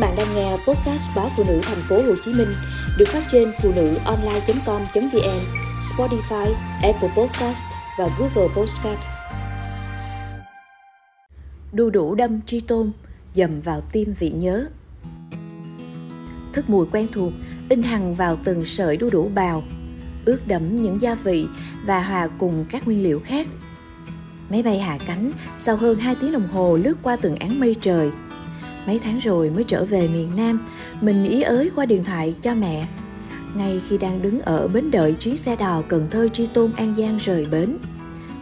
bạn đang nghe podcast báo phụ nữ thành phố Hồ Chí Minh được phát trên phụ nữ online.com.vn, Spotify, Apple Podcast và Google Podcast. Đu đủ đâm tri tôn, dầm vào tim vị nhớ. Thức mùi quen thuộc, in hằng vào từng sợi đu đủ bào, ướt đẫm những gia vị và hòa cùng các nguyên liệu khác. Máy bay hạ cánh sau hơn 2 tiếng đồng hồ lướt qua từng án mây trời – mấy tháng rồi mới trở về miền Nam, mình ý ới qua điện thoại cho mẹ. Ngay khi đang đứng ở bến đợi chuyến xe đò Cần Thơ Tri Tôn An Giang rời bến.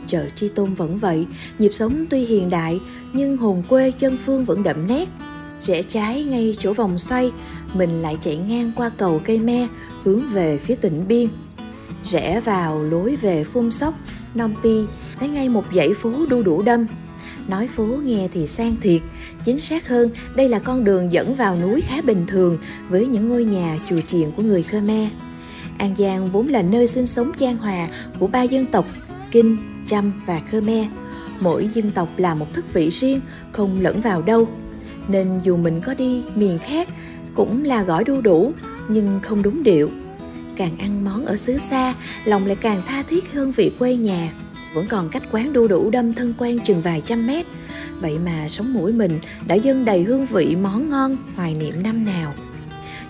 Chợ Tri Tôn vẫn vậy, nhịp sống tuy hiện đại nhưng hồn quê chân phương vẫn đậm nét. Rẽ trái ngay chỗ vòng xoay, mình lại chạy ngang qua cầu cây me hướng về phía tỉnh Biên. Rẽ vào lối về Phun Sóc, Nam Pi, thấy ngay một dãy phố đu đủ đâm. Nói phố nghe thì sang thiệt, Chính xác hơn, đây là con đường dẫn vào núi khá bình thường với những ngôi nhà chùa chiền của người Khmer. An Giang vốn là nơi sinh sống chan hòa của ba dân tộc Kinh, Chăm và Khmer. Mỗi dân tộc là một thức vị riêng, không lẫn vào đâu. Nên dù mình có đi miền khác, cũng là gỏi đu đủ, nhưng không đúng điệu. Càng ăn món ở xứ xa, lòng lại càng tha thiết hơn vị quê nhà. Vẫn còn cách quán đu đủ đâm thân quen chừng vài trăm mét, Vậy mà sống mũi mình đã dâng đầy hương vị món ngon hoài niệm năm nào.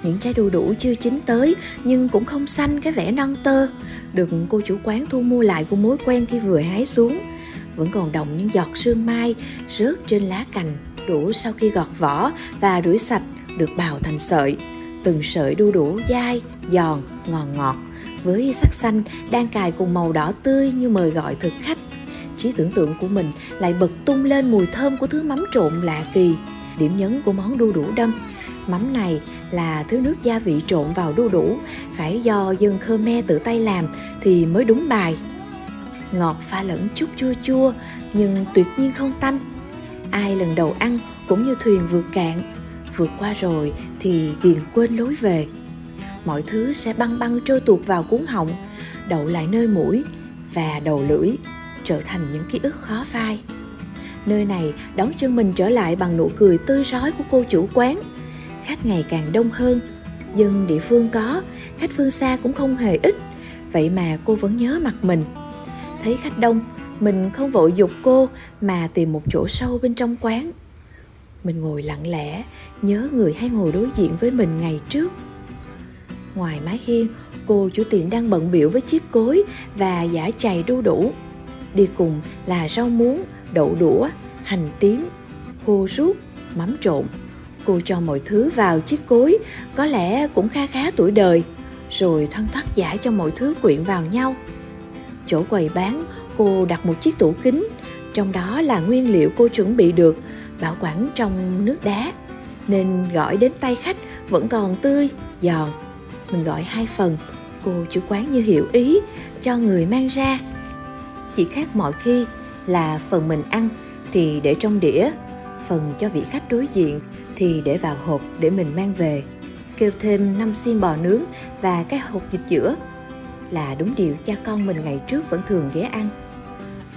Những trái đu đủ chưa chín tới nhưng cũng không xanh cái vẻ non tơ. Được cô chủ quán thu mua lại của mối quen khi vừa hái xuống. Vẫn còn đồng những giọt sương mai rớt trên lá cành đủ sau khi gọt vỏ và rửa sạch được bào thành sợi. Từng sợi đu đủ dai, giòn, ngọt ngọt với sắc xanh đang cài cùng màu đỏ tươi như mời gọi thực khách trí tưởng tượng của mình lại bật tung lên mùi thơm của thứ mắm trộn lạ kỳ. Điểm nhấn của món đu đủ đâm Mắm này là thứ nước gia vị trộn vào đu đủ, phải do dân Khmer tự tay làm thì mới đúng bài. Ngọt pha lẫn chút chua chua, nhưng tuyệt nhiên không tanh. Ai lần đầu ăn cũng như thuyền vượt cạn, vượt qua rồi thì ghiền quên lối về. Mọi thứ sẽ băng băng trôi tuột vào cuốn họng, đậu lại nơi mũi và đầu lưỡi trở thành những ký ức khó phai. Nơi này đón chân mình trở lại bằng nụ cười tươi rói của cô chủ quán. Khách ngày càng đông hơn, dân địa phương có, khách phương xa cũng không hề ít, vậy mà cô vẫn nhớ mặt mình. Thấy khách đông, mình không vội dục cô mà tìm một chỗ sâu bên trong quán. Mình ngồi lặng lẽ, nhớ người hay ngồi đối diện với mình ngày trước. Ngoài mái hiên, cô chủ tiệm đang bận biểu với chiếc cối và giả chày đu đủ đi cùng là rau muống, đậu đũa, hành tím, khô rút, mắm trộn. Cô cho mọi thứ vào chiếc cối, có lẽ cũng kha khá tuổi đời, rồi thoăn thoắt giả cho mọi thứ quyện vào nhau. Chỗ quầy bán, cô đặt một chiếc tủ kính, trong đó là nguyên liệu cô chuẩn bị được, bảo quản trong nước đá, nên gọi đến tay khách vẫn còn tươi, giòn. Mình gọi hai phần, cô chủ quán như hiểu ý, cho người mang ra chỉ khác mọi khi là phần mình ăn thì để trong đĩa, phần cho vị khách đối diện thì để vào hộp để mình mang về. Kêu thêm năm xiên bò nướng và cái hộp dịch giữa là đúng điều cha con mình ngày trước vẫn thường ghé ăn.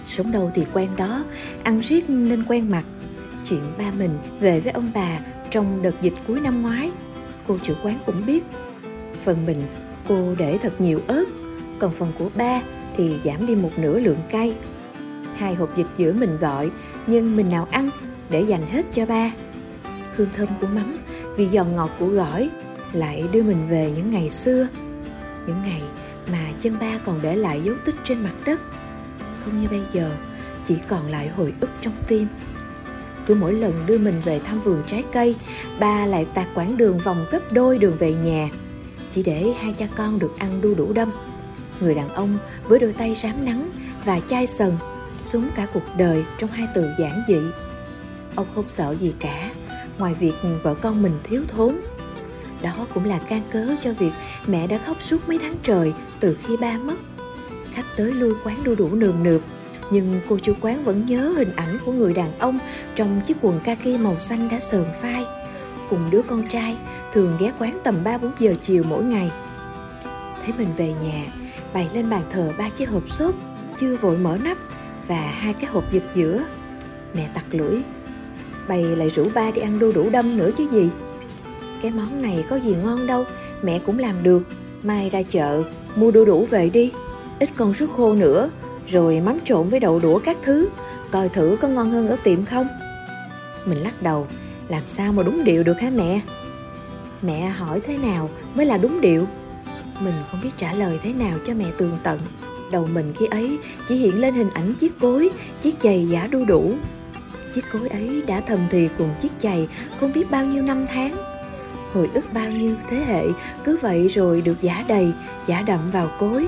Sống đâu thì quen đó, ăn riết nên quen mặt. Chuyện ba mình về với ông bà trong đợt dịch cuối năm ngoái, cô chủ quán cũng biết. Phần mình cô để thật nhiều ớt, còn phần của ba thì giảm đi một nửa lượng cay. Hai hộp dịch giữa mình gọi, nhưng mình nào ăn để dành hết cho ba. Hương thơm của mắm, vị giòn ngọt của gỏi lại đưa mình về những ngày xưa. Những ngày mà chân ba còn để lại dấu tích trên mặt đất. Không như bây giờ, chỉ còn lại hồi ức trong tim. Cứ mỗi lần đưa mình về thăm vườn trái cây, ba lại tạt quãng đường vòng gấp đôi đường về nhà, chỉ để hai cha con được ăn đu đủ đâm người đàn ông với đôi tay rám nắng và chai sần xuống cả cuộc đời trong hai từ giản dị. Ông không sợ gì cả, ngoài việc vợ con mình thiếu thốn. Đó cũng là can cớ cho việc mẹ đã khóc suốt mấy tháng trời từ khi ba mất. Khách tới lui quán đu đủ nườm nượp, nhưng cô chủ quán vẫn nhớ hình ảnh của người đàn ông trong chiếc quần kaki màu xanh đã sờn phai, cùng đứa con trai thường ghé quán tầm 3-4 giờ chiều mỗi ngày. Thấy mình về nhà, bày lên bàn thờ ba chiếc hộp xốp chưa vội mở nắp và hai cái hộp dịch giữa mẹ tặc lưỡi bày lại rủ ba đi ăn đu đủ đâm nữa chứ gì cái món này có gì ngon đâu, mẹ cũng làm được. Mai ra chợ, mua đu đủ về đi. Ít con rút khô nữa, rồi mắm trộn với đậu đũa các thứ. Coi thử có ngon hơn ở tiệm không? Mình lắc đầu, làm sao mà đúng điệu được hả mẹ? Mẹ hỏi thế nào mới là đúng điệu? Mình không biết trả lời thế nào cho mẹ tường tận. Đầu mình khi ấy chỉ hiện lên hình ảnh chiếc cối, chiếc chày giả đu đủ. Chiếc cối ấy đã thầm thì cùng chiếc chày không biết bao nhiêu năm tháng. Hồi ức bao nhiêu thế hệ cứ vậy rồi được giả đầy, giả đậm vào cối.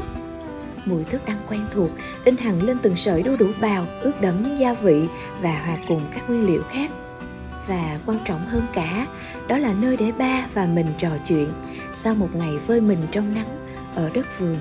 Mùi thức ăn quen thuộc in hẳn lên từng sợi đu đủ bào, ướt đẫm những gia vị và hòa cùng các nguyên liệu khác và quan trọng hơn cả, đó là nơi để ba và mình trò chuyện sau một ngày phơi mình trong nắng ở đất vườn.